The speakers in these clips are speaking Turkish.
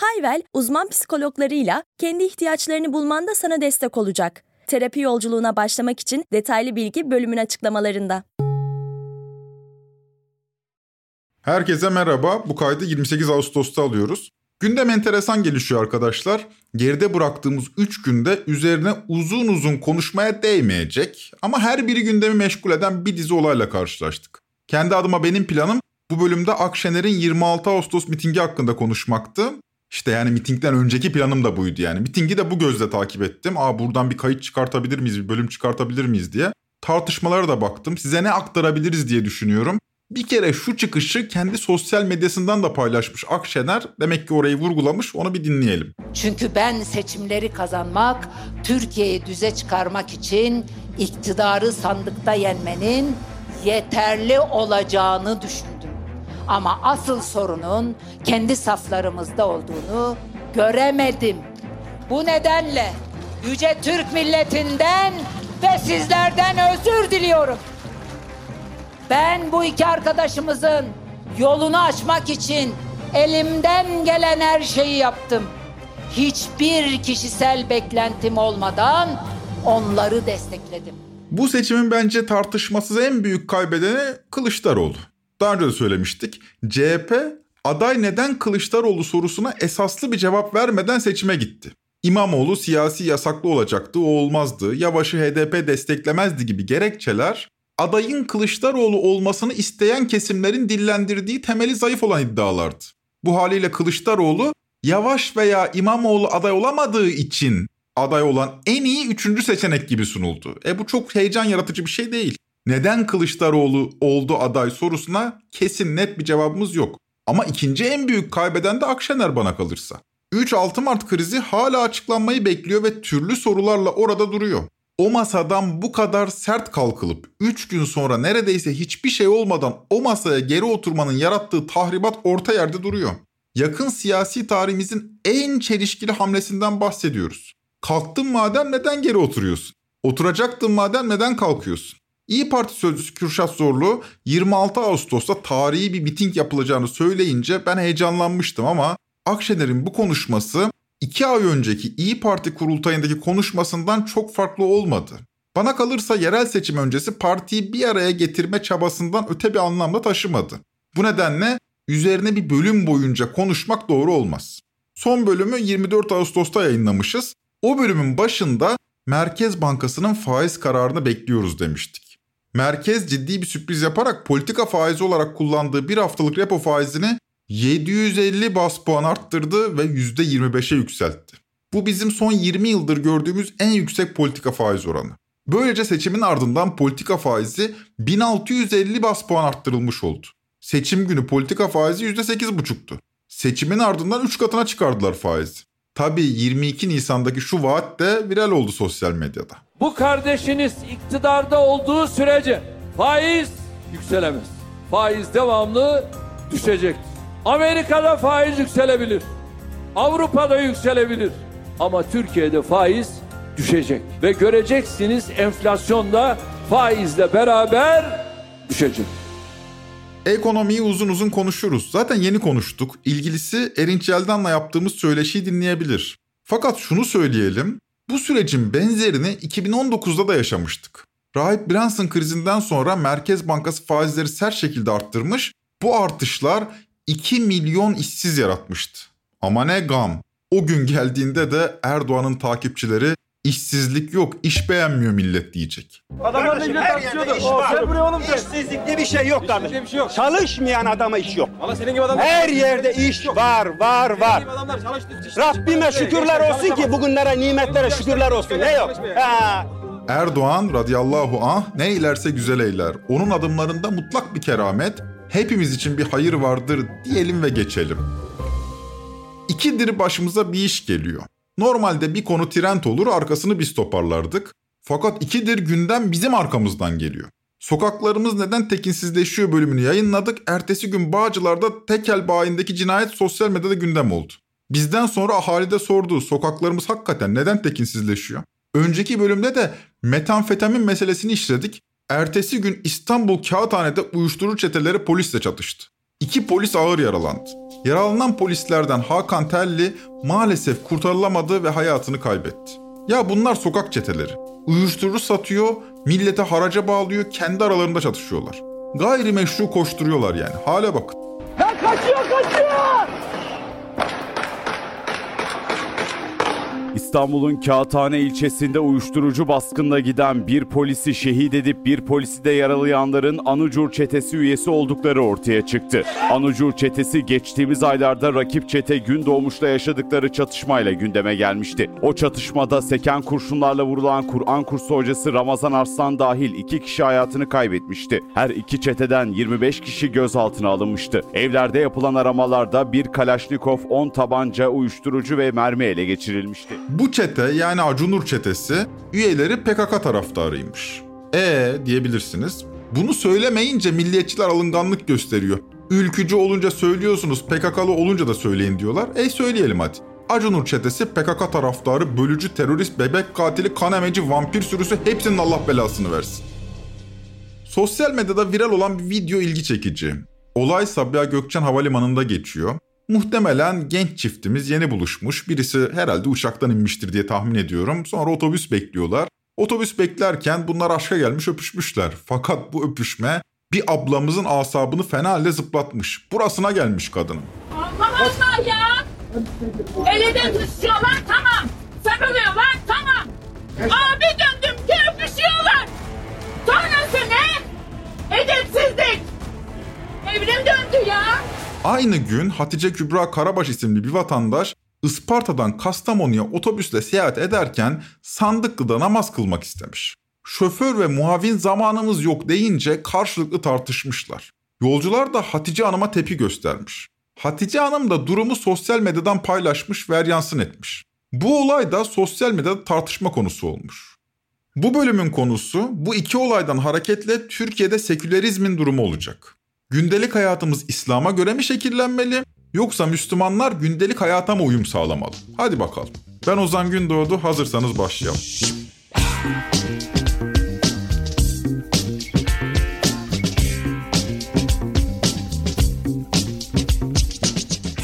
Hayvel, uzman psikologlarıyla kendi ihtiyaçlarını bulmanda sana destek olacak. Terapi yolculuğuna başlamak için detaylı bilgi bölümün açıklamalarında. Herkese merhaba. Bu kaydı 28 Ağustos'ta alıyoruz. Gündem enteresan gelişiyor arkadaşlar. Geride bıraktığımız 3 günde üzerine uzun uzun konuşmaya değmeyecek ama her biri gündemi meşgul eden bir dizi olayla karşılaştık. Kendi adıma benim planım bu bölümde Akşener'in 26 Ağustos mitingi hakkında konuşmaktı. İşte yani mitingden önceki planım da buydu yani. Mitingi de bu gözle takip ettim. Aa buradan bir kayıt çıkartabilir miyiz, bir bölüm çıkartabilir miyiz diye. Tartışmalara da baktım. Size ne aktarabiliriz diye düşünüyorum. Bir kere şu çıkışı kendi sosyal medyasından da paylaşmış Akşener. Demek ki orayı vurgulamış. Onu bir dinleyelim. Çünkü ben seçimleri kazanmak, Türkiye'yi düze çıkarmak için iktidarı sandıkta yenmenin yeterli olacağını düşündüm. Ama asıl sorunun kendi saflarımızda olduğunu göremedim. Bu nedenle yüce Türk milletinden ve sizlerden özür diliyorum. Ben bu iki arkadaşımızın yolunu açmak için elimden gelen her şeyi yaptım. Hiçbir kişisel beklentim olmadan onları destekledim. Bu seçimin bence tartışmasız en büyük kaybedeni Kılıçdaroğlu. Daha önce de söylemiştik. CHP aday neden Kılıçdaroğlu sorusuna esaslı bir cevap vermeden seçime gitti. İmamoğlu siyasi yasaklı olacaktı, o olmazdı. Yavaş'ı HDP desteklemezdi gibi gerekçeler adayın Kılıçdaroğlu olmasını isteyen kesimlerin dillendirdiği temeli zayıf olan iddialardı. Bu haliyle Kılıçdaroğlu Yavaş veya İmamoğlu aday olamadığı için aday olan en iyi üçüncü seçenek gibi sunuldu. E bu çok heyecan yaratıcı bir şey değil. Neden Kılıçdaroğlu oldu aday sorusuna kesin net bir cevabımız yok. Ama ikinci en büyük kaybeden de Akşener bana kalırsa. 3-6 Mart krizi hala açıklanmayı bekliyor ve türlü sorularla orada duruyor. O masadan bu kadar sert kalkılıp 3 gün sonra neredeyse hiçbir şey olmadan o masaya geri oturmanın yarattığı tahribat orta yerde duruyor. Yakın siyasi tarihimizin en çelişkili hamlesinden bahsediyoruz. Kalktın madem neden geri oturuyorsun? Oturacaktın madem neden kalkıyorsun? İyi Parti sözcüsü Kürşat Zorlu 26 Ağustos'ta tarihi bir miting yapılacağını söyleyince ben heyecanlanmıştım ama Akşener'in bu konuşması iki ay önceki İyi Parti kurultayındaki konuşmasından çok farklı olmadı. Bana kalırsa yerel seçim öncesi partiyi bir araya getirme çabasından öte bir anlamda taşımadı. Bu nedenle üzerine bir bölüm boyunca konuşmak doğru olmaz. Son bölümü 24 Ağustos'ta yayınlamışız. O bölümün başında Merkez Bankası'nın faiz kararını bekliyoruz demiştik. Merkez ciddi bir sürpriz yaparak politika faizi olarak kullandığı bir haftalık repo faizini 750 bas puan arttırdı ve %25'e yükseltti. Bu bizim son 20 yıldır gördüğümüz en yüksek politika faiz oranı. Böylece seçimin ardından politika faizi 1650 bas puan arttırılmış oldu. Seçim günü politika faizi %8,5'tu. Seçimin ardından 3 katına çıkardılar faizi. Tabii 22 Nisan'daki şu vaat de viral oldu sosyal medyada. Bu kardeşiniz iktidarda olduğu sürece faiz yükselemez. Faiz devamlı düşecek. Amerika'da faiz yükselebilir. Avrupa'da yükselebilir. Ama Türkiye'de faiz düşecek. Ve göreceksiniz enflasyonda faizle beraber düşecek. Ekonomiyi uzun uzun konuşuruz. Zaten yeni konuştuk. İlgilisi Erinç Yeldan'la yaptığımız söyleşiyi dinleyebilir. Fakat şunu söyleyelim. Bu sürecin benzerini 2019'da da yaşamıştık. Rahip Branson krizinden sonra Merkez Bankası faizleri sert şekilde arttırmış. Bu artışlar 2 milyon işsiz yaratmıştı. Ama ne gam. O gün geldiğinde de Erdoğan'ın takipçileri işsizlik yok, iş beğenmiyor millet diyecek. Adamlar ne her yerde iş var. İşsizlikte bir şey yok kardeşim. Bir şey yok. Çalışmayan adama iş yok. Valla senin gibi adamlar Her yerde iş var, var, var. adamlar çalıştı. Rabbime şükürler olsun ki bugünlere, nimetlere şükürler olsun. Ne yok? Ha. Erdoğan radıyallahu anh ne eylerse güzel eyler. Onun adımlarında mutlak bir keramet, hepimiz için bir hayır vardır diyelim ve geçelim. İkidir başımıza bir iş geliyor. Normalde bir konu trend olur arkasını biz toparlardık. Fakat ikidir gündem bizim arkamızdan geliyor. Sokaklarımız neden tekinsizleşiyor bölümünü yayınladık. Ertesi gün Bağcılar'da tekel bayindeki cinayet sosyal medyada gündem oldu. Bizden sonra ahalide sordu sokaklarımız hakikaten neden tekinsizleşiyor? Önceki bölümde de metamfetamin meselesini işledik. Ertesi gün İstanbul Kağıthane'de uyuşturucu çeteleri polisle çatıştı. İki polis ağır yaralandı. Yaralanan polislerden Hakan Telli maalesef kurtarılamadı ve hayatını kaybetti. Ya bunlar sokak çeteleri. Uyuşturucu satıyor, millete haraca bağlıyor, kendi aralarında çatışıyorlar. Gayrimeşru koşturuyorlar yani. Hale bakın. Ya kaçıyor kaçıyor. İstanbul'un Kağıthane ilçesinde uyuşturucu baskınla giden bir polisi şehit edip bir polisi de yaralayanların Anucur çetesi üyesi oldukları ortaya çıktı. Anucur çetesi geçtiğimiz aylarda rakip çete Gündoğmuş'ta yaşadıkları çatışmayla gündeme gelmişti. O çatışmada seken kurşunlarla vurulan Kur'an kursu hocası Ramazan Arslan dahil iki kişi hayatını kaybetmişti. Her iki çeteden 25 kişi gözaltına alınmıştı. Evlerde yapılan aramalarda bir Kalaşnikov, 10 tabanca, uyuşturucu ve mermi ele geçirilmişti. Bu çete yani Acunur çetesi üyeleri PKK taraftarıymış. E diyebilirsiniz. Bunu söylemeyince milliyetçiler alınganlık gösteriyor. Ülkücü olunca söylüyorsunuz, PKK'lı olunca da söyleyin diyorlar. E söyleyelim hadi. Acunur çetesi PKK taraftarı, bölücü, terörist, bebek katili, kan emeci, vampir sürüsü hepsinin Allah belasını versin. Sosyal medyada viral olan bir video ilgi çekici. Olay Sabiha Gökçen Havalimanı'nda geçiyor. Muhtemelen genç çiftimiz yeni buluşmuş. Birisi herhalde uçaktan inmiştir diye tahmin ediyorum. Sonra otobüs bekliyorlar. Otobüs beklerken bunlar aşka gelmiş öpüşmüşler. Fakat bu öpüşme bir ablamızın asabını fena halde zıplatmış. Burasına gelmiş kadının. Allah Allah ya. Elinde tutuşuyorlar tamam. Sarılıyorlar tamam. Abi döndüm ki öpüşüyorlar. Sonrası ne? Edepsizlik. Evrim döndü ya. Aynı gün Hatice Kübra Karabaş isimli bir vatandaş Isparta'dan Kastamonu'ya otobüsle seyahat ederken Sandıklı'da namaz kılmak istemiş. Şoför ve muavin zamanımız yok deyince karşılıklı tartışmışlar. Yolcular da Hatice Hanım'a tepki göstermiş. Hatice Hanım da durumu sosyal medyadan paylaşmış ve yansın etmiş. Bu olay da sosyal medyada tartışma konusu olmuş. Bu bölümün konusu bu iki olaydan hareketle Türkiye'de sekülerizmin durumu olacak. Gündelik hayatımız İslam'a göre mi şekillenmeli yoksa Müslümanlar gündelik hayata mı uyum sağlamalı? Hadi bakalım. Ben Ozan Gündoğdu hazırsanız başlayalım.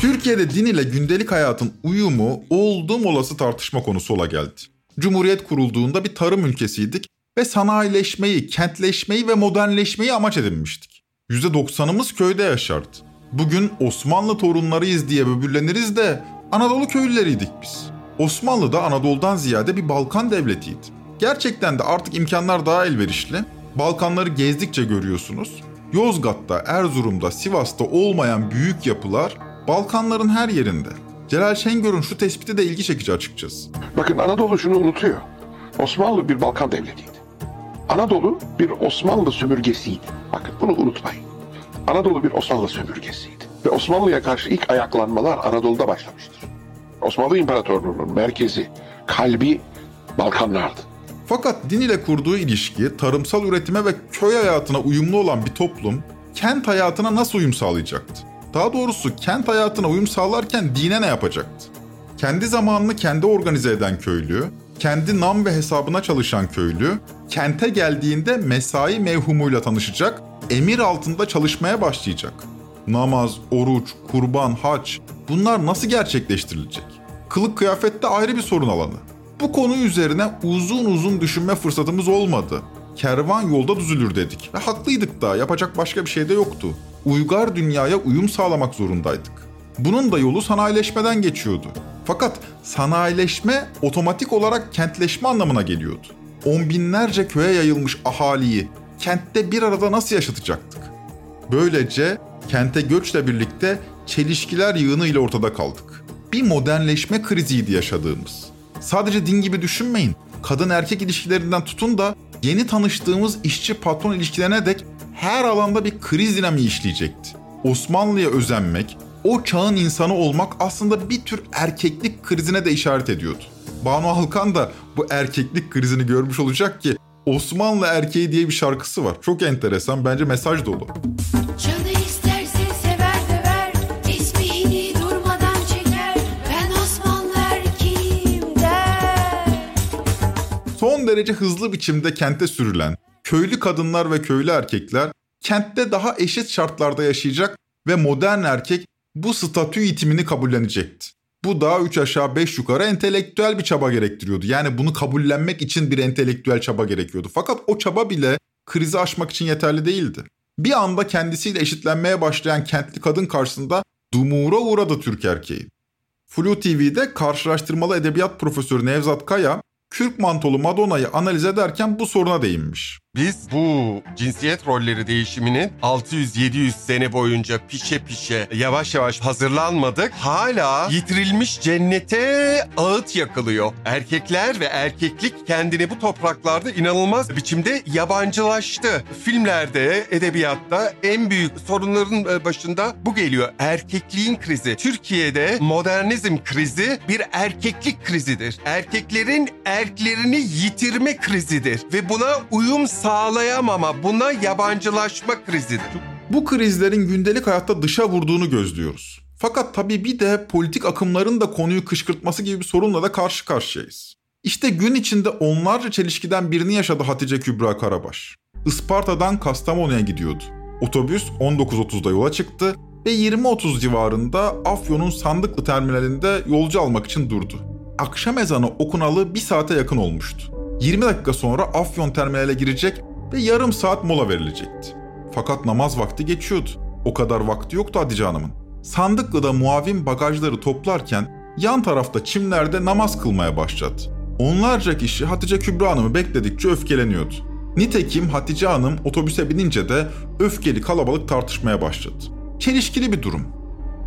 Türkiye'de din ile gündelik hayatın uyumu oldum olası tartışma konusu ola geldi. Cumhuriyet kurulduğunda bir tarım ülkesiydik ve sanayileşmeyi, kentleşmeyi ve modernleşmeyi amaç edinmiştik. %90'ımız köyde yaşardı. Bugün Osmanlı torunlarıyız diye böbürleniriz de Anadolu köylüleriydik biz. Osmanlı da Anadolu'dan ziyade bir Balkan devletiydi. Gerçekten de artık imkanlar daha elverişli. Balkanları gezdikçe görüyorsunuz. Yozgat'ta, Erzurum'da, Sivas'ta olmayan büyük yapılar Balkanların her yerinde. Celal Şengör'ün şu tespiti de ilgi çekici açıkçası. Bakın Anadolu şunu unutuyor. Osmanlı bir Balkan devletiydi. Anadolu bir Osmanlı sömürgesiydi. Bakın bunu unutmayın. Anadolu bir Osmanlı sömürgesiydi. Ve Osmanlı'ya karşı ilk ayaklanmalar Anadolu'da başlamıştır. Osmanlı İmparatorluğu'nun merkezi, kalbi Balkanlardı. Fakat din ile kurduğu ilişki tarımsal üretime ve köy hayatına uyumlu olan bir toplum kent hayatına nasıl uyum sağlayacaktı? Daha doğrusu kent hayatına uyum sağlarken dine ne yapacaktı? Kendi zamanını kendi organize eden köylü, kendi nam ve hesabına çalışan köylü, kente geldiğinde mesai mevhumuyla tanışacak, emir altında çalışmaya başlayacak. Namaz, oruç, kurban, hac bunlar nasıl gerçekleştirilecek? Kılık kıyafette ayrı bir sorun alanı. Bu konu üzerine uzun uzun düşünme fırsatımız olmadı. Kervan yolda düzülür dedik ve haklıydık da yapacak başka bir şey de yoktu. Uygar dünyaya uyum sağlamak zorundaydık. Bunun da yolu sanayileşmeden geçiyordu. Fakat sanayileşme otomatik olarak kentleşme anlamına geliyordu. On binlerce köye yayılmış ahaliyi kentte bir arada nasıl yaşatacaktık? Böylece kente göçle birlikte çelişkiler yığını ile ortada kaldık. Bir modernleşme kriziydi yaşadığımız. Sadece din gibi düşünmeyin. Kadın erkek ilişkilerinden tutun da yeni tanıştığımız işçi patron ilişkilerine dek her alanda bir kriz dinamiği işleyecekti. Osmanlı'ya özenmek, o çağın insanı olmak aslında bir tür erkeklik krizine de işaret ediyordu. Banu Alkan da bu erkeklik krizini görmüş olacak ki Osmanlı Erkeği diye bir şarkısı var. Çok enteresan bence mesaj dolu. Son derece hızlı biçimde kente sürülen köylü kadınlar ve köylü erkekler kentte daha eşit şartlarda yaşayacak ve modern erkek bu statü itimini kabullenecekti. Bu da 3 aşağı 5 yukarı entelektüel bir çaba gerektiriyordu. Yani bunu kabullenmek için bir entelektüel çaba gerekiyordu. Fakat o çaba bile krizi aşmak için yeterli değildi. Bir anda kendisiyle eşitlenmeye başlayan kentli kadın karşısında dumura uğradı Türk erkeği. Flu TV'de karşılaştırmalı edebiyat profesörü Nevzat Kaya, Kürk mantolu Madonna'yı analiz ederken bu soruna değinmiş. Biz bu cinsiyet rolleri değişiminin 600-700 sene boyunca pişe pişe yavaş yavaş hazırlanmadık. Hala yitirilmiş cennete ağıt yakılıyor. Erkekler ve erkeklik kendini bu topraklarda inanılmaz biçimde yabancılaştı. Filmlerde, edebiyatta en büyük sorunların başında bu geliyor. Erkekliğin krizi. Türkiye'de modernizm krizi bir erkeklik krizidir. Erkeklerin erklerini yitirme krizidir ve buna uyum sağlayamama, buna yabancılaşma krizidir. Bu krizlerin gündelik hayatta dışa vurduğunu gözlüyoruz. Fakat tabii bir de politik akımların da konuyu kışkırtması gibi bir sorunla da karşı karşıyayız. İşte gün içinde onlarca çelişkiden birini yaşadı Hatice Kübra Karabaş. Isparta'dan Kastamonu'ya gidiyordu. Otobüs 19.30'da yola çıktı ve 20.30 civarında Afyon'un Sandıklı terminalinde yolcu almak için durdu. Akşam ezanı okunalı bir saate yakın olmuştu. 20 dakika sonra Afyon terminale girecek ve yarım saat mola verilecekti. Fakat namaz vakti geçiyordu. O kadar vakti yoktu Hatice Hanım'ın. Sandıklı'da muavin bagajları toplarken yan tarafta çimlerde namaz kılmaya başladı. Onlarca kişi Hatice Kübra Hanım'ı bekledikçe öfkeleniyordu. Nitekim Hatice Hanım otobüse binince de öfkeli kalabalık tartışmaya başladı. Çelişkili bir durum.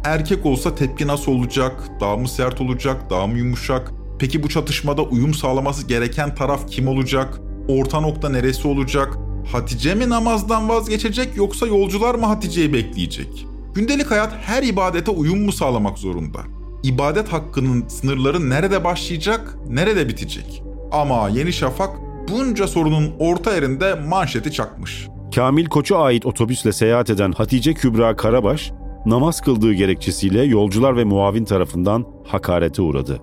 Erkek olsa tepki nasıl olacak? Daha mı sert olacak? Daha mı yumuşak? Peki bu çatışmada uyum sağlaması gereken taraf kim olacak? Orta nokta neresi olacak? Hatice mi namazdan vazgeçecek yoksa yolcular mı Hatice'yi bekleyecek? Gündelik hayat her ibadete uyum mu sağlamak zorunda? İbadet hakkının sınırları nerede başlayacak, nerede bitecek? Ama Yeni Şafak bunca sorunun orta yerinde manşeti çakmış. Kamil Koç'a ait otobüsle seyahat eden Hatice Kübra Karabaş, namaz kıldığı gerekçesiyle yolcular ve muavin tarafından hakarete uğradı.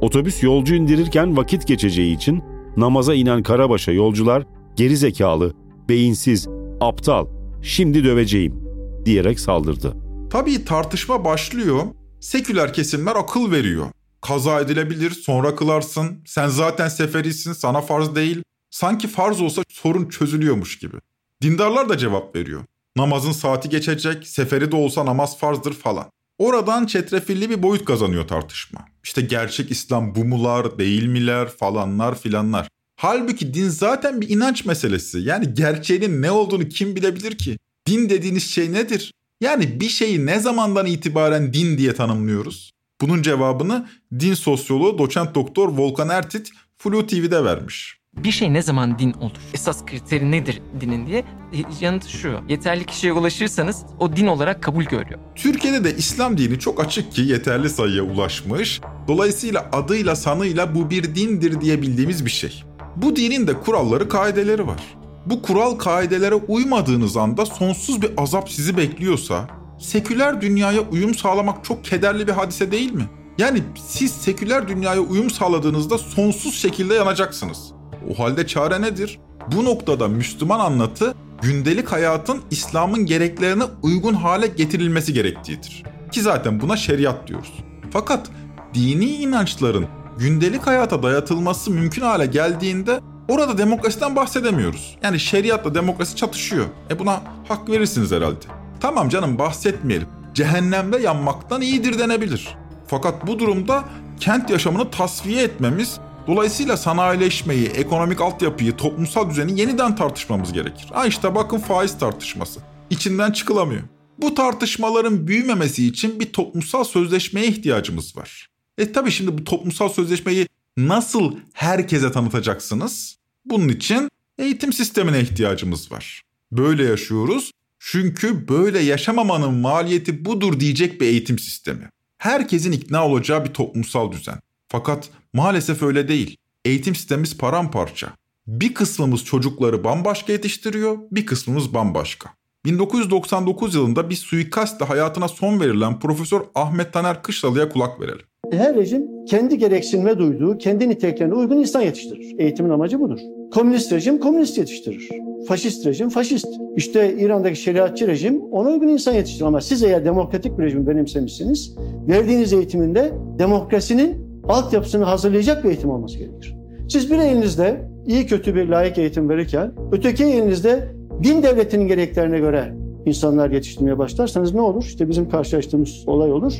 Otobüs yolcu indirirken vakit geçeceği için namaza inen Karabaş'a yolcular geri zekalı, beyinsiz, aptal, şimdi döveceğim diyerek saldırdı. Tabii tartışma başlıyor. Seküler kesimler akıl veriyor. Kaza edilebilir, sonra kılarsın. Sen zaten seferisin, sana farz değil. Sanki farz olsa sorun çözülüyormuş gibi. Dindarlar da cevap veriyor. Namazın saati geçecek, seferi de olsa namaz farzdır falan. Oradan çetrefilli bir boyut kazanıyor tartışma. İşte gerçek İslam bu mular, değil miler falanlar filanlar. Halbuki din zaten bir inanç meselesi. Yani gerçeğinin ne olduğunu kim bilebilir ki? Din dediğiniz şey nedir? Yani bir şeyi ne zamandan itibaren din diye tanımlıyoruz? Bunun cevabını din sosyoloğu doçent doktor Volkan Ertit Flu TV'de vermiş. Bir şey ne zaman din olur? Esas kriteri nedir dinin diye yanıtı şu. Yeterli kişiye ulaşırsanız o din olarak kabul görüyor. Türkiye'de de İslam dini çok açık ki yeterli sayıya ulaşmış. Dolayısıyla adıyla sanıyla bu bir dindir diye bildiğimiz bir şey. Bu dinin de kuralları, kaideleri var. Bu kural kaidelere uymadığınız anda sonsuz bir azap sizi bekliyorsa, seküler dünyaya uyum sağlamak çok kederli bir hadise değil mi? Yani siz seküler dünyaya uyum sağladığınızda sonsuz şekilde yanacaksınız. O halde çare nedir? Bu noktada Müslüman anlatı gündelik hayatın İslam'ın gereklerine uygun hale getirilmesi gerektiğidir. Ki zaten buna şeriat diyoruz. Fakat dini inançların gündelik hayata dayatılması mümkün hale geldiğinde orada demokrasiden bahsedemiyoruz. Yani şeriatla demokrasi çatışıyor. E buna hak verirsiniz herhalde. Tamam canım bahsetmeyelim. Cehennemde yanmaktan iyidir denebilir. Fakat bu durumda kent yaşamını tasfiye etmemiz Dolayısıyla sanayileşmeyi, ekonomik altyapıyı, toplumsal düzeni yeniden tartışmamız gerekir. Ha işte bakın faiz tartışması. İçinden çıkılamıyor. Bu tartışmaların büyümemesi için bir toplumsal sözleşmeye ihtiyacımız var. E tabii şimdi bu toplumsal sözleşmeyi nasıl herkese tanıtacaksınız? Bunun için eğitim sistemine ihtiyacımız var. Böyle yaşıyoruz Çünkü böyle yaşamamanın maliyeti budur diyecek bir eğitim sistemi. Herkesin ikna olacağı bir toplumsal düzen. Fakat maalesef öyle değil. Eğitim sistemimiz paramparça. Bir kısmımız çocukları bambaşka yetiştiriyor, bir kısmımız bambaşka. 1999 yılında bir suikastle hayatına son verilen Profesör Ahmet Taner Kışlalı'ya kulak verelim. Her rejim kendi gereksinme duyduğu, kendi niteliklerine uygun insan yetiştirir. Eğitimin amacı budur. Komünist rejim komünist yetiştirir. Faşist rejim faşist. İşte İran'daki şeriatçı rejim ona uygun insan yetiştirir. Ama siz eğer demokratik bir rejim benimsemişsiniz, verdiğiniz eğitiminde demokrasinin altyapısını hazırlayacak bir eğitim olması gerekir. Siz bir elinizde iyi kötü bir layık eğitim verirken, öteki elinizde din devletinin gereklerine göre insanlar yetiştirmeye başlarsanız ne olur? İşte bizim karşılaştığımız olay olur.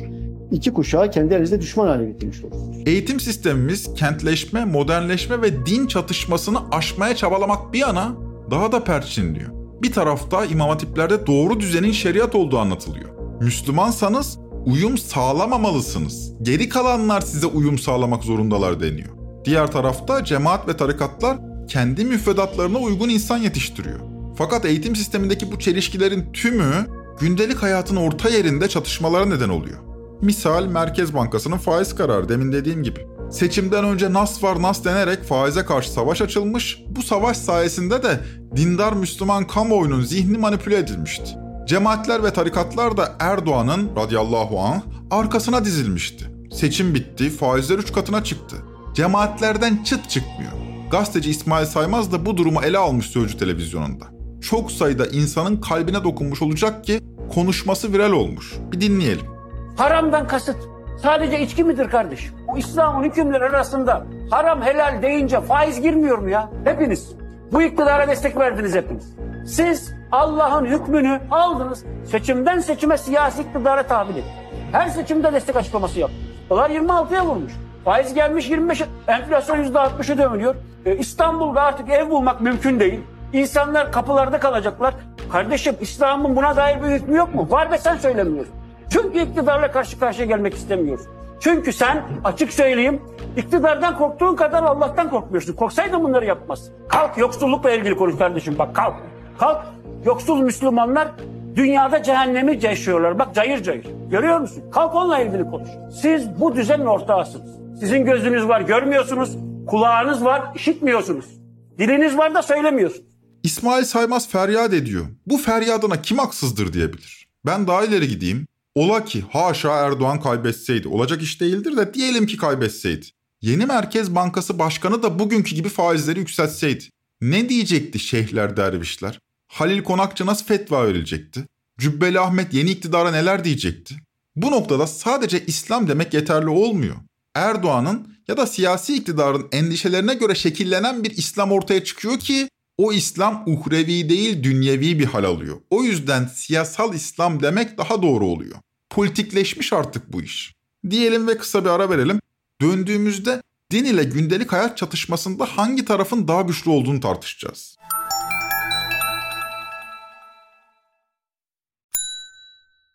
İki kuşağı kendi elinizde düşman hale getirmiş olursunuz. Eğitim sistemimiz kentleşme, modernleşme ve din çatışmasını aşmaya çabalamak bir yana daha da perçinliyor. Bir tarafta imam hatiplerde doğru düzenin şeriat olduğu anlatılıyor. Müslümansanız uyum sağlamamalısınız. Geri kalanlar size uyum sağlamak zorundalar deniyor. Diğer tarafta cemaat ve tarikatlar kendi müfredatlarına uygun insan yetiştiriyor. Fakat eğitim sistemindeki bu çelişkilerin tümü gündelik hayatın orta yerinde çatışmalara neden oluyor. Misal Merkez Bankası'nın faiz kararı demin dediğim gibi. Seçimden önce nas var nas denerek faize karşı savaş açılmış. Bu savaş sayesinde de dindar Müslüman kamuoyunun zihni manipüle edilmişti. Cemaatler ve tarikatlar da Erdoğan'ın radıyallahu anh arkasına dizilmişti. Seçim bitti, faizler üç katına çıktı. Cemaatlerden çıt çıkmıyor. Gazeteci İsmail Saymaz da bu durumu ele almış Sözcü televizyonunda. Çok sayıda insanın kalbine dokunmuş olacak ki konuşması viral olmuş. Bir dinleyelim. Haramdan kasıt sadece içki midir kardeş? Bu İslam'ın hükümleri arasında haram helal deyince faiz girmiyor mu ya? Hepiniz. Bu iktidara destek verdiniz hepiniz. Siz Allah'ın hükmünü aldınız. Seçimden seçime siyasi iktidara tahvil edin. Her seçimde destek açıklaması yaptınız. Dolar 26'ya vurmuş. Faiz gelmiş 25, enflasyon %60'ı dönüyor. Ee, İstanbul'da artık ev bulmak mümkün değil. İnsanlar kapılarda kalacaklar. Kardeşim İslam'ın buna dair bir hükmü yok mu? Var ve sen söylemiyorsun. Çünkü iktidarla karşı karşıya gelmek istemiyorsun. Çünkü sen açık söyleyeyim iktidardan korktuğun kadar Allah'tan korkmuyorsun. Korksaydın bunları yapmaz. Kalk yoksullukla ilgili konuş kardeşim bak kalk. Kalk yoksul Müslümanlar dünyada cehennemi yaşıyorlar. Bak cayır cayır. Görüyor musun? Kalk onunla ilgili konuş. Siz bu düzenin ortağısınız. Sizin gözünüz var görmüyorsunuz. Kulağınız var işitmiyorsunuz. Diliniz var da söylemiyorsunuz. İsmail Saymaz feryat ediyor. Bu feryadına kim haksızdır diyebilir. Ben daha ileri gideyim. Ola ki haşa Erdoğan kaybetseydi. Olacak iş değildir de diyelim ki kaybetseydi. Yeni Merkez Bankası Başkanı da bugünkü gibi faizleri yükseltseydi. Ne diyecekti şeyhler dervişler? Halil Konakçı nasıl fetva verilecekti? Cübbeli Ahmet yeni iktidara neler diyecekti? Bu noktada sadece İslam demek yeterli olmuyor. Erdoğan'ın ya da siyasi iktidarın endişelerine göre şekillenen bir İslam ortaya çıkıyor ki o İslam uhrevi değil dünyevi bir hal alıyor. O yüzden siyasal İslam demek daha doğru oluyor. Politikleşmiş artık bu iş. Diyelim ve kısa bir ara verelim. Döndüğümüzde din ile gündelik hayat çatışmasında hangi tarafın daha güçlü olduğunu tartışacağız.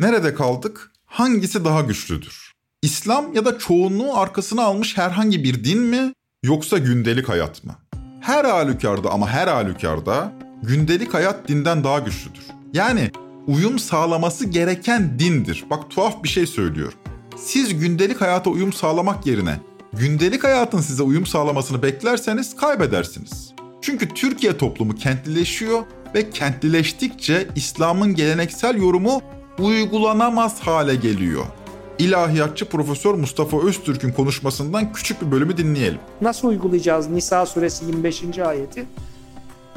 Nerede kaldık? Hangisi daha güçlüdür? İslam ya da çoğunluğu arkasına almış herhangi bir din mi yoksa gündelik hayat mı? Her halükarda ama her halükarda gündelik hayat dinden daha güçlüdür. Yani uyum sağlaması gereken dindir. Bak tuhaf bir şey söylüyor. Siz gündelik hayata uyum sağlamak yerine gündelik hayatın size uyum sağlamasını beklerseniz kaybedersiniz. Çünkü Türkiye toplumu kentlileşiyor ve kentlileştikçe İslam'ın geleneksel yorumu uygulanamaz hale geliyor. İlahiyatçı Profesör Mustafa Öztürk'ün konuşmasından küçük bir bölümü dinleyelim. Nasıl uygulayacağız Nisa suresi 25. ayeti?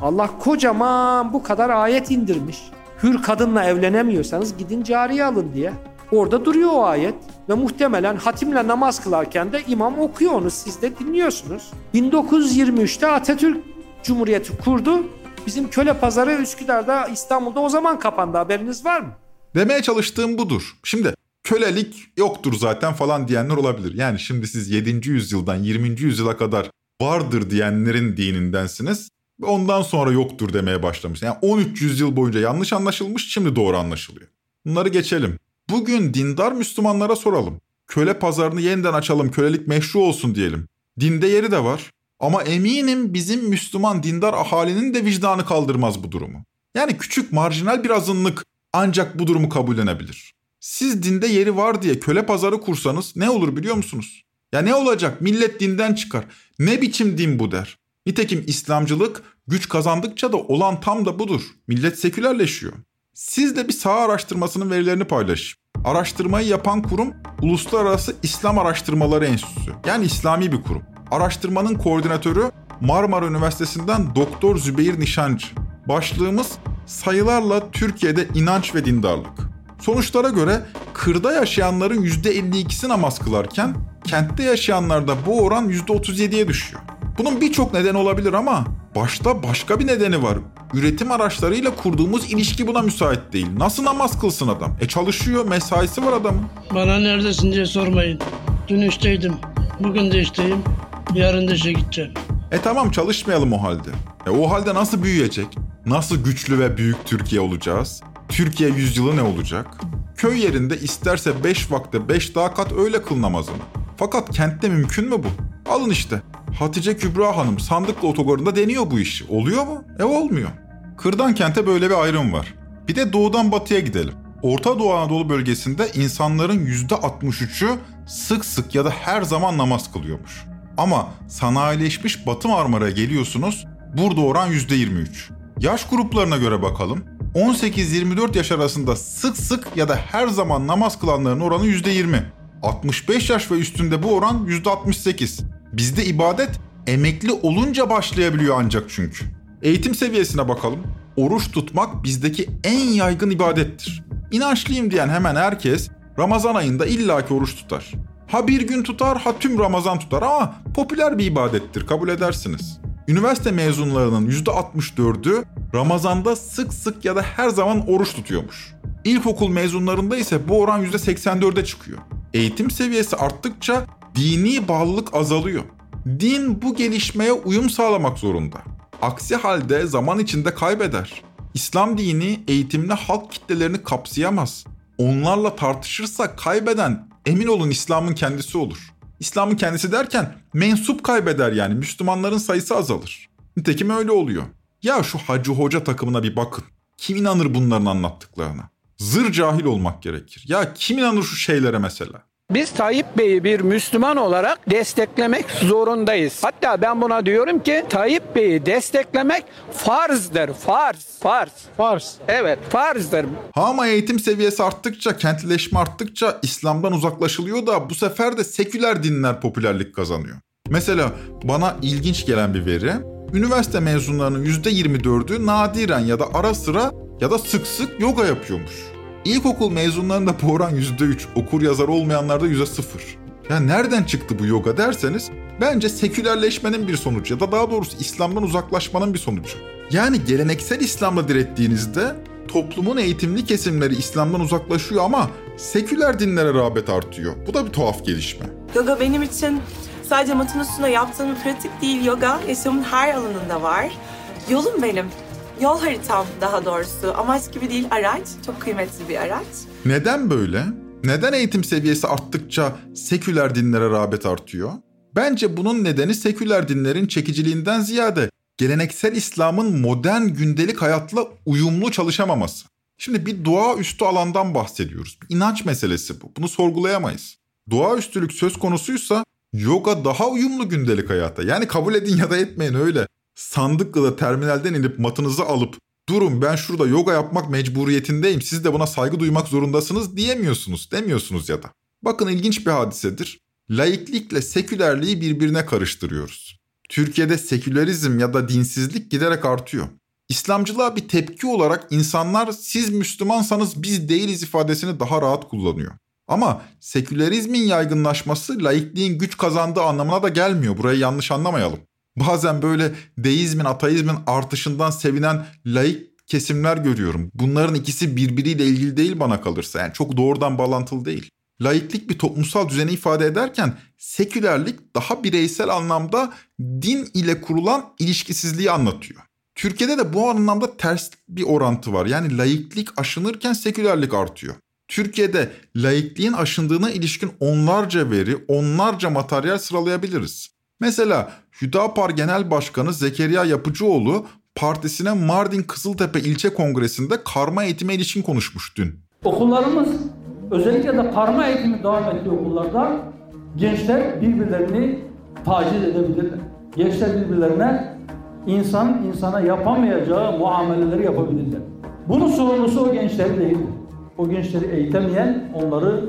Allah kocaman bu kadar ayet indirmiş. Hür kadınla evlenemiyorsanız gidin cariye alın diye. Orada duruyor o ayet ve muhtemelen hatimle namaz kılarken de imam okuyor onu siz de dinliyorsunuz. 1923'te Atatürk Cumhuriyeti kurdu. Bizim köle pazarı Üsküdar'da İstanbul'da o zaman kapandı haberiniz var mı? Demeye çalıştığım budur. Şimdi kölelik yoktur zaten falan diyenler olabilir. Yani şimdi siz 7. yüzyıldan 20. yüzyıla kadar vardır diyenlerin dinindensiniz. Ondan sonra yoktur demeye başlamış. Yani 13 yüzyıl boyunca yanlış anlaşılmış şimdi doğru anlaşılıyor. Bunları geçelim. Bugün dindar Müslümanlara soralım. Köle pazarını yeniden açalım, kölelik meşru olsun diyelim. Dinde yeri de var. Ama eminim bizim Müslüman dindar ahalinin de vicdanı kaldırmaz bu durumu. Yani küçük marjinal bir azınlık ancak bu durumu kabullenebilir. Siz dinde yeri var diye köle pazarı kursanız ne olur biliyor musunuz? Ya ne olacak? Millet dinden çıkar. Ne biçim din bu der. Nitekim İslamcılık güç kazandıkça da olan tam da budur. Millet sekülerleşiyor. Siz de bir saha araştırmasının verilerini paylaşın. Araştırmayı yapan kurum Uluslararası İslam Araştırmaları Enstitüsü. Yani İslami bir kurum. Araştırmanın koordinatörü Marmara Üniversitesi'nden Doktor Zübeyir Nişancı. Başlığımız sayılarla Türkiye'de inanç ve dindarlık. Sonuçlara göre kırda yaşayanların %52'si namaz kılarken kentte yaşayanlarda bu oran %37'ye düşüyor. Bunun birçok nedeni olabilir ama başta başka bir nedeni var. Üretim araçlarıyla kurduğumuz ilişki buna müsait değil. Nasıl namaz kılsın adam? E çalışıyor, mesaisi var adamın. Bana neredesin diye sormayın. Dün işteydim. Bugün de işteyim. Yarın da işe gideceğim. E tamam çalışmayalım o halde. E o halde nasıl büyüyecek? Nasıl güçlü ve büyük Türkiye olacağız? Türkiye yüzyılı ne olacak? Köy yerinde isterse 5 vakte 5 daha kat öyle kıl namazını. Fakat kentte mümkün mü bu? Alın işte. Hatice Kübra Hanım sandıklı otogarında deniyor bu iş. Oluyor mu? E olmuyor. Kırdan kente böyle bir ayrım var. Bir de doğudan batıya gidelim. Orta Doğu Anadolu bölgesinde insanların %63'ü sık sık ya da her zaman namaz kılıyormuş. Ama sanayileşmiş Batı Marmara'ya geliyorsunuz, burada oran %23. Yaş gruplarına göre bakalım. 18-24 yaş arasında sık sık ya da her zaman namaz kılanların oranı %20. 65 yaş ve üstünde bu oran %68. Bizde ibadet emekli olunca başlayabiliyor ancak çünkü. Eğitim seviyesine bakalım. Oruç tutmak bizdeki en yaygın ibadettir. İnançlıyım diyen hemen herkes Ramazan ayında illaki oruç tutar. Ha bir gün tutar ha tüm Ramazan tutar ama popüler bir ibadettir kabul edersiniz. Üniversite mezunlarının %64'ü Ramazan'da sık sık ya da her zaman oruç tutuyormuş. İlkokul mezunlarında ise bu oran %84'e çıkıyor. Eğitim seviyesi arttıkça dini bağlılık azalıyor. Din bu gelişmeye uyum sağlamak zorunda. Aksi halde zaman içinde kaybeder. İslam dini eğitimli halk kitlelerini kapsayamaz. Onlarla tartışırsa kaybeden emin olun İslam'ın kendisi olur. İslam'ın kendisi derken mensup kaybeder yani Müslümanların sayısı azalır. Nitekim öyle oluyor. Ya şu hacı hoca takımına bir bakın. Kim inanır bunların anlattıklarına? Zır cahil olmak gerekir. Ya kim inanır şu şeylere mesela? Biz Tayyip Bey'i bir Müslüman olarak desteklemek zorundayız. Hatta ben buna diyorum ki Tayyip Bey'i desteklemek farzdır. Farz, farz. Farz. Evet, farzdır. Ha ama eğitim seviyesi arttıkça, kentleşme arttıkça İslam'dan uzaklaşılıyor da bu sefer de seküler dinler popülerlik kazanıyor. Mesela bana ilginç gelen bir veri, üniversite mezunlarının %24'ü nadiren ya da ara sıra ya da sık sık yoga yapıyormuş. İlkokul mezunlarında bu oran %3, okur yazar olmayanlarda %0. Ya nereden çıktı bu yoga derseniz bence sekülerleşmenin bir sonucu ya da daha doğrusu İslam'dan uzaklaşmanın bir sonucu. Yani geleneksel İslam'la direttiğinizde toplumun eğitimli kesimleri İslam'dan uzaklaşıyor ama seküler dinlere rağbet artıyor. Bu da bir tuhaf gelişme. Yoga benim için sadece matın üstünde yaptığım pratik değil. Yoga yaşamın her alanında var. Yolum benim. Yol haritam daha doğrusu. Amaç gibi değil araç. Çok kıymetli bir araç. Neden böyle? Neden eğitim seviyesi arttıkça seküler dinlere rağbet artıyor? Bence bunun nedeni seküler dinlerin çekiciliğinden ziyade geleneksel İslam'ın modern gündelik hayatla uyumlu çalışamaması. Şimdi bir doğaüstü alandan bahsediyoruz. Bir inanç meselesi bu. Bunu sorgulayamayız. Doğaüstülük söz konusuysa yoga daha uyumlu gündelik hayata. Yani kabul edin ya da etmeyin öyle. Sandıkla da terminalden inip matınızı alıp Durun ben şurada yoga yapmak mecburiyetindeyim siz de buna saygı duymak zorundasınız diyemiyorsunuz demiyorsunuz ya da. Bakın ilginç bir hadisedir. Laiklikle sekülerliği birbirine karıştırıyoruz. Türkiye'de sekülerizm ya da dinsizlik giderek artıyor. İslamcılığa bir tepki olarak insanlar siz Müslümansanız biz değiliz ifadesini daha rahat kullanıyor. Ama sekülerizmin yaygınlaşması laikliğin güç kazandığı anlamına da gelmiyor. Burayı yanlış anlamayalım. Bazen böyle deizmin, ateizmin artışından sevinen laik kesimler görüyorum. Bunların ikisi birbiriyle ilgili değil bana kalırsa. Yani çok doğrudan bağlantılı değil. Laiklik bir toplumsal düzeni ifade ederken sekülerlik daha bireysel anlamda din ile kurulan ilişkisizliği anlatıyor. Türkiye'de de bu anlamda ters bir orantı var. Yani laiklik aşınırken sekülerlik artıyor. Türkiye'de laikliğin aşındığına ilişkin onlarca veri, onlarca materyal sıralayabiliriz. Mesela Hüdapar Genel Başkanı Zekeriya Yapıcıoğlu partisine Mardin Kızıltepe İlçe Kongresi'nde karma eğitime ilişkin konuşmuş dün. Okullarımız özellikle de karma eğitimi devam ettiği okullarda gençler birbirlerini taciz edebilirler. Gençler birbirlerine insan insana yapamayacağı muameleleri yapabilirler. Bunun sorumlusu o gençler değil. O gençleri eğitemeyen, onları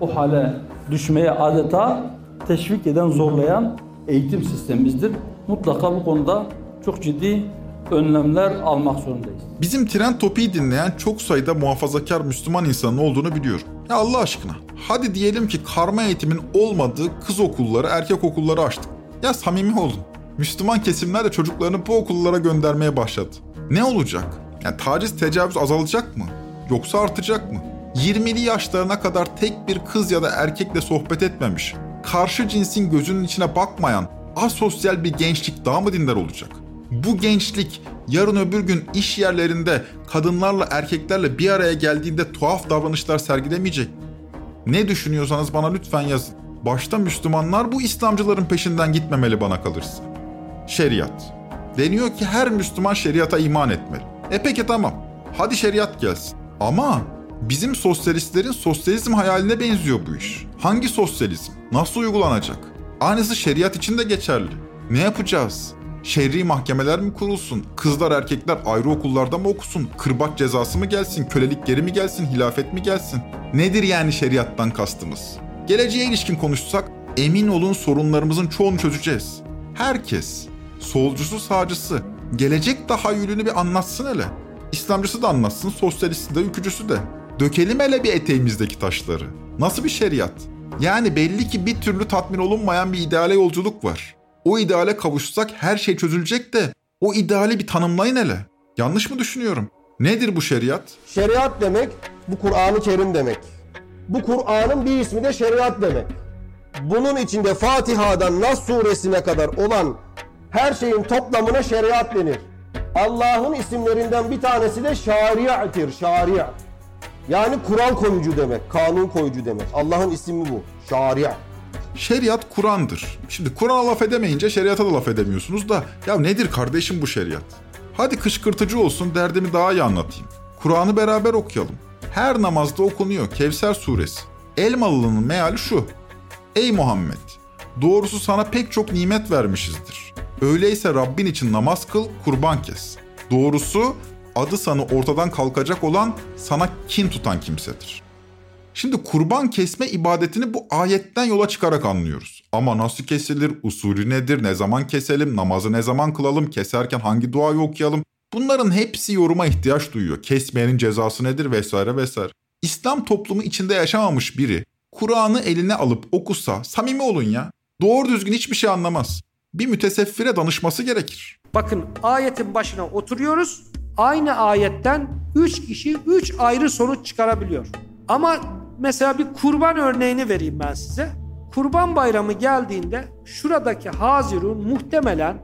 o hale düşmeye adeta teşvik eden, zorlayan eğitim sistemimizdir. Mutlaka bu konuda çok ciddi önlemler almak zorundayız. Bizim tren topiği dinleyen çok sayıda muhafazakar Müslüman insanın olduğunu biliyorum. Ya Allah aşkına hadi diyelim ki karma eğitimin olmadığı kız okulları, erkek okulları açtık. Ya samimi olun. Müslüman kesimler de çocuklarını bu okullara göndermeye başladı. Ne olacak? Yani taciz, tecavüz azalacak mı? Yoksa artacak mı? 20'li yaşlarına kadar tek bir kız ya da erkekle sohbet etmemiş, karşı cinsin gözünün içine bakmayan asosyal bir gençlik daha mı dindar olacak? Bu gençlik yarın öbür gün iş yerlerinde kadınlarla erkeklerle bir araya geldiğinde tuhaf davranışlar sergilemeyecek. Ne düşünüyorsanız bana lütfen yazın. Başta Müslümanlar bu İslamcıların peşinden gitmemeli bana kalırsa. Şeriat. Deniyor ki her Müslüman şeriata iman etmeli. E peki tamam. Hadi şeriat gelsin. Ama bizim sosyalistlerin sosyalizm hayaline benziyor bu iş. Hangi sosyalizm? Nasıl uygulanacak? Aynısı şeriat için de geçerli. Ne yapacağız? Şerri mahkemeler mi kurulsun? Kızlar erkekler ayrı okullarda mı okusun? Kırbaç cezası mı gelsin? Kölelik geri mi gelsin? Hilafet mi gelsin? Nedir yani şeriattan kastımız? Geleceğe ilişkin konuşsak emin olun sorunlarımızın çoğunu çözeceğiz. Herkes, solcusu sağcısı, gelecek tahayyülünü bir anlatsın hele. İslamcısı da anlatsın, sosyalisti de, ülkücüsü de. Dökelim hele bir eteğimizdeki taşları. Nasıl bir şeriat? Yani belli ki bir türlü tatmin olunmayan bir ideale yolculuk var. O ideale kavuşsak her şey çözülecek de o ideali bir tanımlayın hele. Yanlış mı düşünüyorum? Nedir bu şeriat? Şeriat demek bu Kur'an-ı Kerim demek. Bu Kur'an'ın bir ismi de şeriat demek. Bunun içinde Fatiha'dan Nas suresine kadar olan her şeyin toplamına şeriat denir. Allah'ın isimlerinden bir tanesi de şari'tir, şari'. Yani kural koyucu demek, kanun koyucu demek. Allah'ın ismi bu, şari'. Şeriat Kur'an'dır. Şimdi Kur'an'a laf edemeyince şeriata da laf edemiyorsunuz da ya nedir kardeşim bu şeriat? Hadi kışkırtıcı olsun derdimi daha iyi anlatayım. Kur'an'ı beraber okuyalım. Her namazda okunuyor Kevser suresi. Elmalı'nın meali şu. Ey Muhammed! Doğrusu sana pek çok nimet vermişizdir. Öyleyse Rabbin için namaz kıl, kurban kes. Doğrusu adı sana ortadan kalkacak olan sana kin tutan kimsedir. Şimdi kurban kesme ibadetini bu ayetten yola çıkarak anlıyoruz. Ama nasıl kesilir, usulü nedir, ne zaman keselim, namazı ne zaman kılalım, keserken hangi duayı okuyalım? Bunların hepsi yoruma ihtiyaç duyuyor. Kesmeyenin cezası nedir vesaire vesaire. İslam toplumu içinde yaşamamış biri Kur'an'ı eline alıp okusa samimi olun ya. Doğru düzgün hiçbir şey anlamaz. Bir müteseffire danışması gerekir. Bakın ayetin başına oturuyoruz. Aynı ayetten 3 kişi 3 ayrı sonuç çıkarabiliyor. Ama mesela bir kurban örneğini vereyim ben size. Kurban bayramı geldiğinde şuradaki Hazirun muhtemelen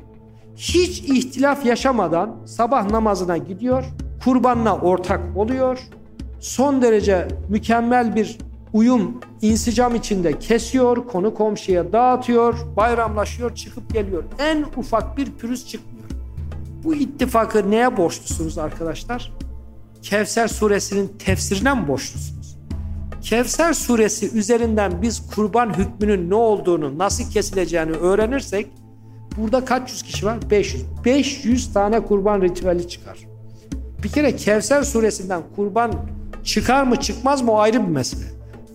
hiç ihtilaf yaşamadan sabah namazına gidiyor, kurbanla ortak oluyor. Son derece mükemmel bir uyum, insicam içinde kesiyor, konu komşuya dağıtıyor, bayramlaşıyor, çıkıp geliyor. En ufak bir pürüz çıkmıyor. Bu ittifakı neye borçlusunuz arkadaşlar? Kevser suresinin tefsirine mi borçlusunuz? Kevser suresi üzerinden biz kurban hükmünün ne olduğunu, nasıl kesileceğini öğrenirsek burada kaç yüz kişi var? 500. 500 tane kurban ritüeli çıkar. Bir kere Kevser suresinden kurban çıkar mı çıkmaz mı o ayrı bir mesele.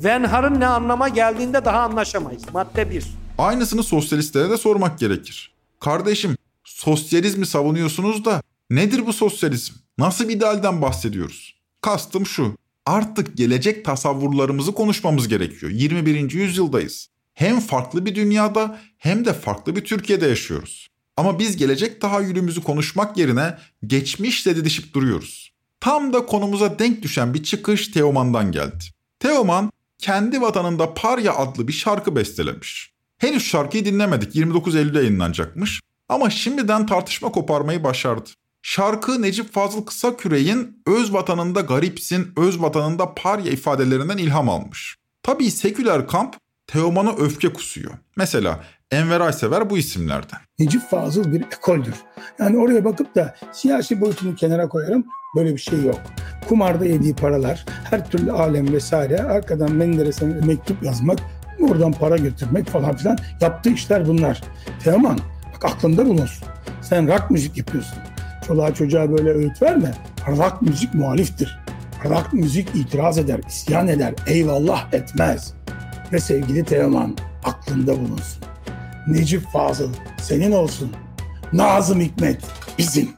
Venhar'ın ne anlama geldiğinde daha anlaşamayız. Madde 1. Aynısını sosyalistlere de sormak gerekir. Kardeşim sosyalizmi savunuyorsunuz da nedir bu sosyalizm? Nasıl bir idealden bahsediyoruz? Kastım şu. Artık gelecek tasavvurlarımızı konuşmamız gerekiyor. 21. yüzyıldayız. Hem farklı bir dünyada hem de farklı bir Türkiye'de yaşıyoruz. Ama biz gelecek tahayyülümüzü konuşmak yerine geçmişle didişip duruyoruz. Tam da konumuza denk düşen bir çıkış Teoman'dan geldi. Teoman kendi vatanında Parya adlı bir şarkı bestelemiş. Henüz şarkıyı dinlemedik 29 Eylül'de yayınlanacakmış ama şimdiden tartışma koparmayı başardı. Şarkı Necip Fazıl Kısaküre'nin öz vatanında garipsin, öz vatanında parya ifadelerinden ilham almış. Tabii seküler kamp Teoman'a öfke kusuyor. Mesela Enver Aysever bu isimlerden. Necip Fazıl bir ekoldür. Yani oraya bakıp da siyasi boyutunu kenara koyarım. Böyle bir şey yok. Kumarda yediği paralar, her türlü alem vesaire, arkadan Menderes'e mektup yazmak, oradan para götürmek falan filan yaptığı işler bunlar. Teoman aklında bulunsun. Sen rock müzik yapıyorsun. Çoluğa çocuğa böyle öğüt verme. Rock müzik muhaliftir. Rock müzik itiraz eder, isyan eder, eyvallah etmez. Ve sevgili Teoman aklında bulunsun. Necip Fazıl senin olsun. Nazım Hikmet bizim.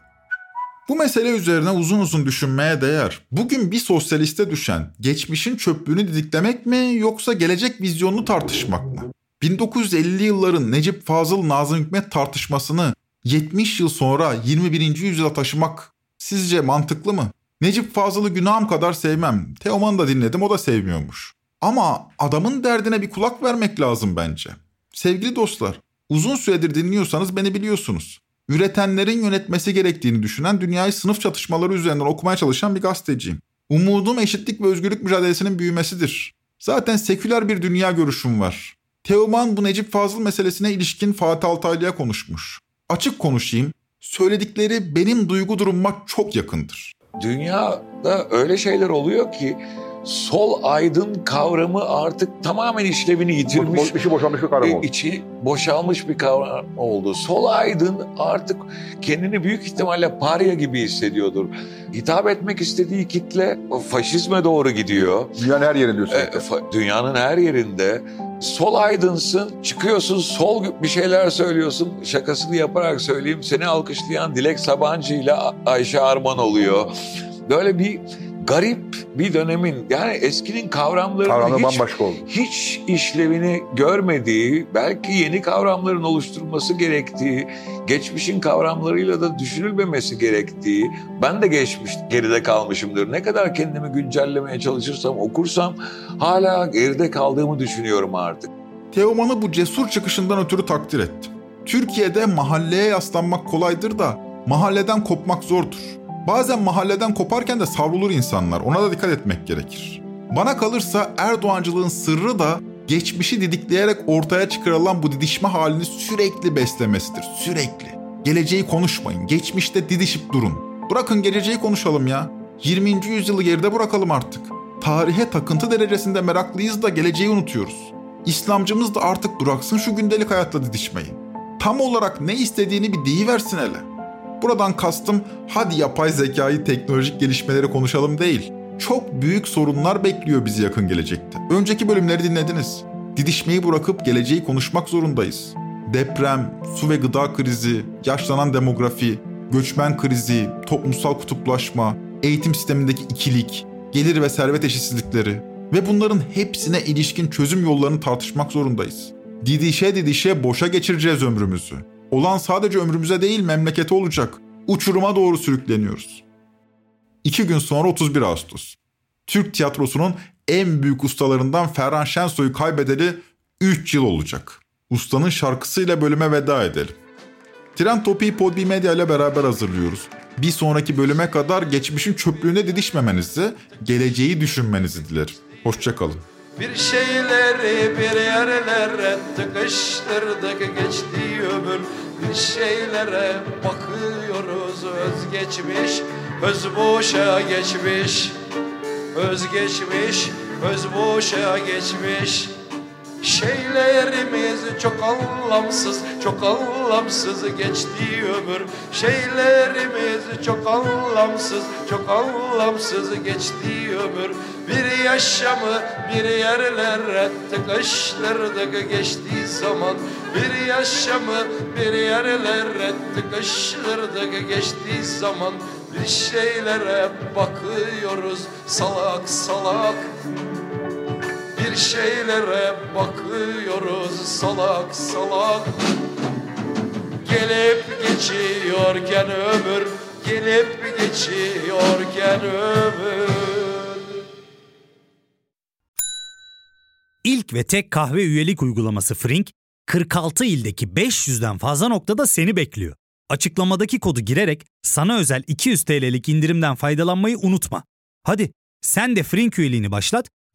Bu mesele üzerine uzun uzun düşünmeye değer. Bugün bir sosyaliste düşen geçmişin çöplüğünü didiklemek mi yoksa gelecek vizyonunu tartışmak mı? 1950'li yılların Necip Fazıl Nazım Hikmet tartışmasını 70 yıl sonra 21. yüzyıla taşımak sizce mantıklı mı? Necip Fazıl'ı günahım kadar sevmem. Teoman'ı da dinledim o da sevmiyormuş. Ama adamın derdine bir kulak vermek lazım bence. Sevgili dostlar, uzun süredir dinliyorsanız beni biliyorsunuz. Üretenlerin yönetmesi gerektiğini düşünen dünyayı sınıf çatışmaları üzerinden okumaya çalışan bir gazeteciyim. Umudum eşitlik ve özgürlük mücadelesinin büyümesidir. Zaten seküler bir dünya görüşüm var. Teoman bu Necip Fazıl meselesine ilişkin Fatih Altaylı'ya konuşmuş. Açık konuşayım, söyledikleri benim duygu durumuma çok yakındır. Dünyada öyle şeyler oluyor ki sol aydın kavramı artık tamamen işlevini yitirmiş. Bo- içi boşalmış bir kavram oldu. İçi boşalmış bir kavram oldu. Sol aydın artık kendini büyük ihtimalle parya gibi hissediyordur. Hitap etmek istediği kitle faşizme doğru gidiyor. Dünyanın her yerinde diyorsun. E, fa- dünyanın her yerinde. Sol aydınsın, çıkıyorsun sol bir şeyler söylüyorsun. Şakasını yaparak söyleyeyim. Seni alkışlayan Dilek Sabancı ile Ayşe Arman oluyor. Böyle bir garip bir dönemin yani eskinin kavramlarının Kavramlar hiç, bambaşka oldu. hiç işlevini görmediği, belki yeni kavramların oluşturulması gerektiği, geçmişin kavramlarıyla da düşünülmemesi gerektiği, ben de geçmiş geride kalmışımdır. Ne kadar kendimi güncellemeye çalışırsam, okursam hala geride kaldığımı düşünüyorum artık. Teoman'ı bu cesur çıkışından ötürü takdir ettim. Türkiye'de mahalleye yaslanmak kolaydır da mahalleden kopmak zordur. Bazen mahalleden koparken de savrulur insanlar. Ona da dikkat etmek gerekir. Bana kalırsa Erdoğancılığın sırrı da geçmişi didikleyerek ortaya çıkarılan bu didişme halini sürekli beslemesidir. Sürekli. Geleceği konuşmayın. Geçmişte didişip durun. Bırakın geleceği konuşalım ya. 20. yüzyılı geride bırakalım artık. Tarihe takıntı derecesinde meraklıyız da geleceği unutuyoruz. İslamcımız da artık bıraksın şu gündelik hayatla didişmeyi. Tam olarak ne istediğini bir deyiversin hele. Buradan kastım hadi yapay zekayı, teknolojik gelişmeleri konuşalım değil. Çok büyük sorunlar bekliyor bizi yakın gelecekte. Önceki bölümleri dinlediniz. Didişmeyi bırakıp geleceği konuşmak zorundayız. Deprem, su ve gıda krizi, yaşlanan demografi, göçmen krizi, toplumsal kutuplaşma, eğitim sistemindeki ikilik, gelir ve servet eşitsizlikleri ve bunların hepsine ilişkin çözüm yollarını tartışmak zorundayız. Didişe didişe boşa geçireceğiz ömrümüzü. Olan sadece ömrümüze değil memlekete olacak. Uçuruma doğru sürükleniyoruz. İki gün sonra 31 Ağustos. Türk tiyatrosunun en büyük ustalarından Ferhan Şensoy'u kaybedeli 3 yıl olacak. Ustanın şarkısıyla bölüme veda edelim. Tren Topi'yi Podbi Medya ile beraber hazırlıyoruz. Bir sonraki bölüme kadar geçmişin çöplüğüne didişmemenizi, geleceği düşünmenizi dilerim. Hoşçakalın. Bir şeyleri bir yerlere tıkıştırdık geçti ömür. Bir şeylere bakıyoruz özgeçmiş Öz boşa geçmiş. Özgeçmiş öz boşa geçmiş Şeylerimiz çok anlamsız, çok anlamsız geçti ömür. Şeylerimiz çok anlamsız, çok anlamsız geçti ömür. Bir yaşamı bir yerlere tıkıştırdık geçtiği zaman. Bir yaşamı bir yerlere tıkıştırdık geçtiği zaman. Bir şeylere bakıyoruz salak salak bir şeylere bakıyoruz salak salak Gelip geçiyorken ömür Gelip geçiyorken ömür İlk ve tek kahve üyelik uygulaması Frink, 46 ildeki 500'den fazla noktada seni bekliyor. Açıklamadaki kodu girerek sana özel 200 TL'lik indirimden faydalanmayı unutma. Hadi sen de Frink üyeliğini başlat,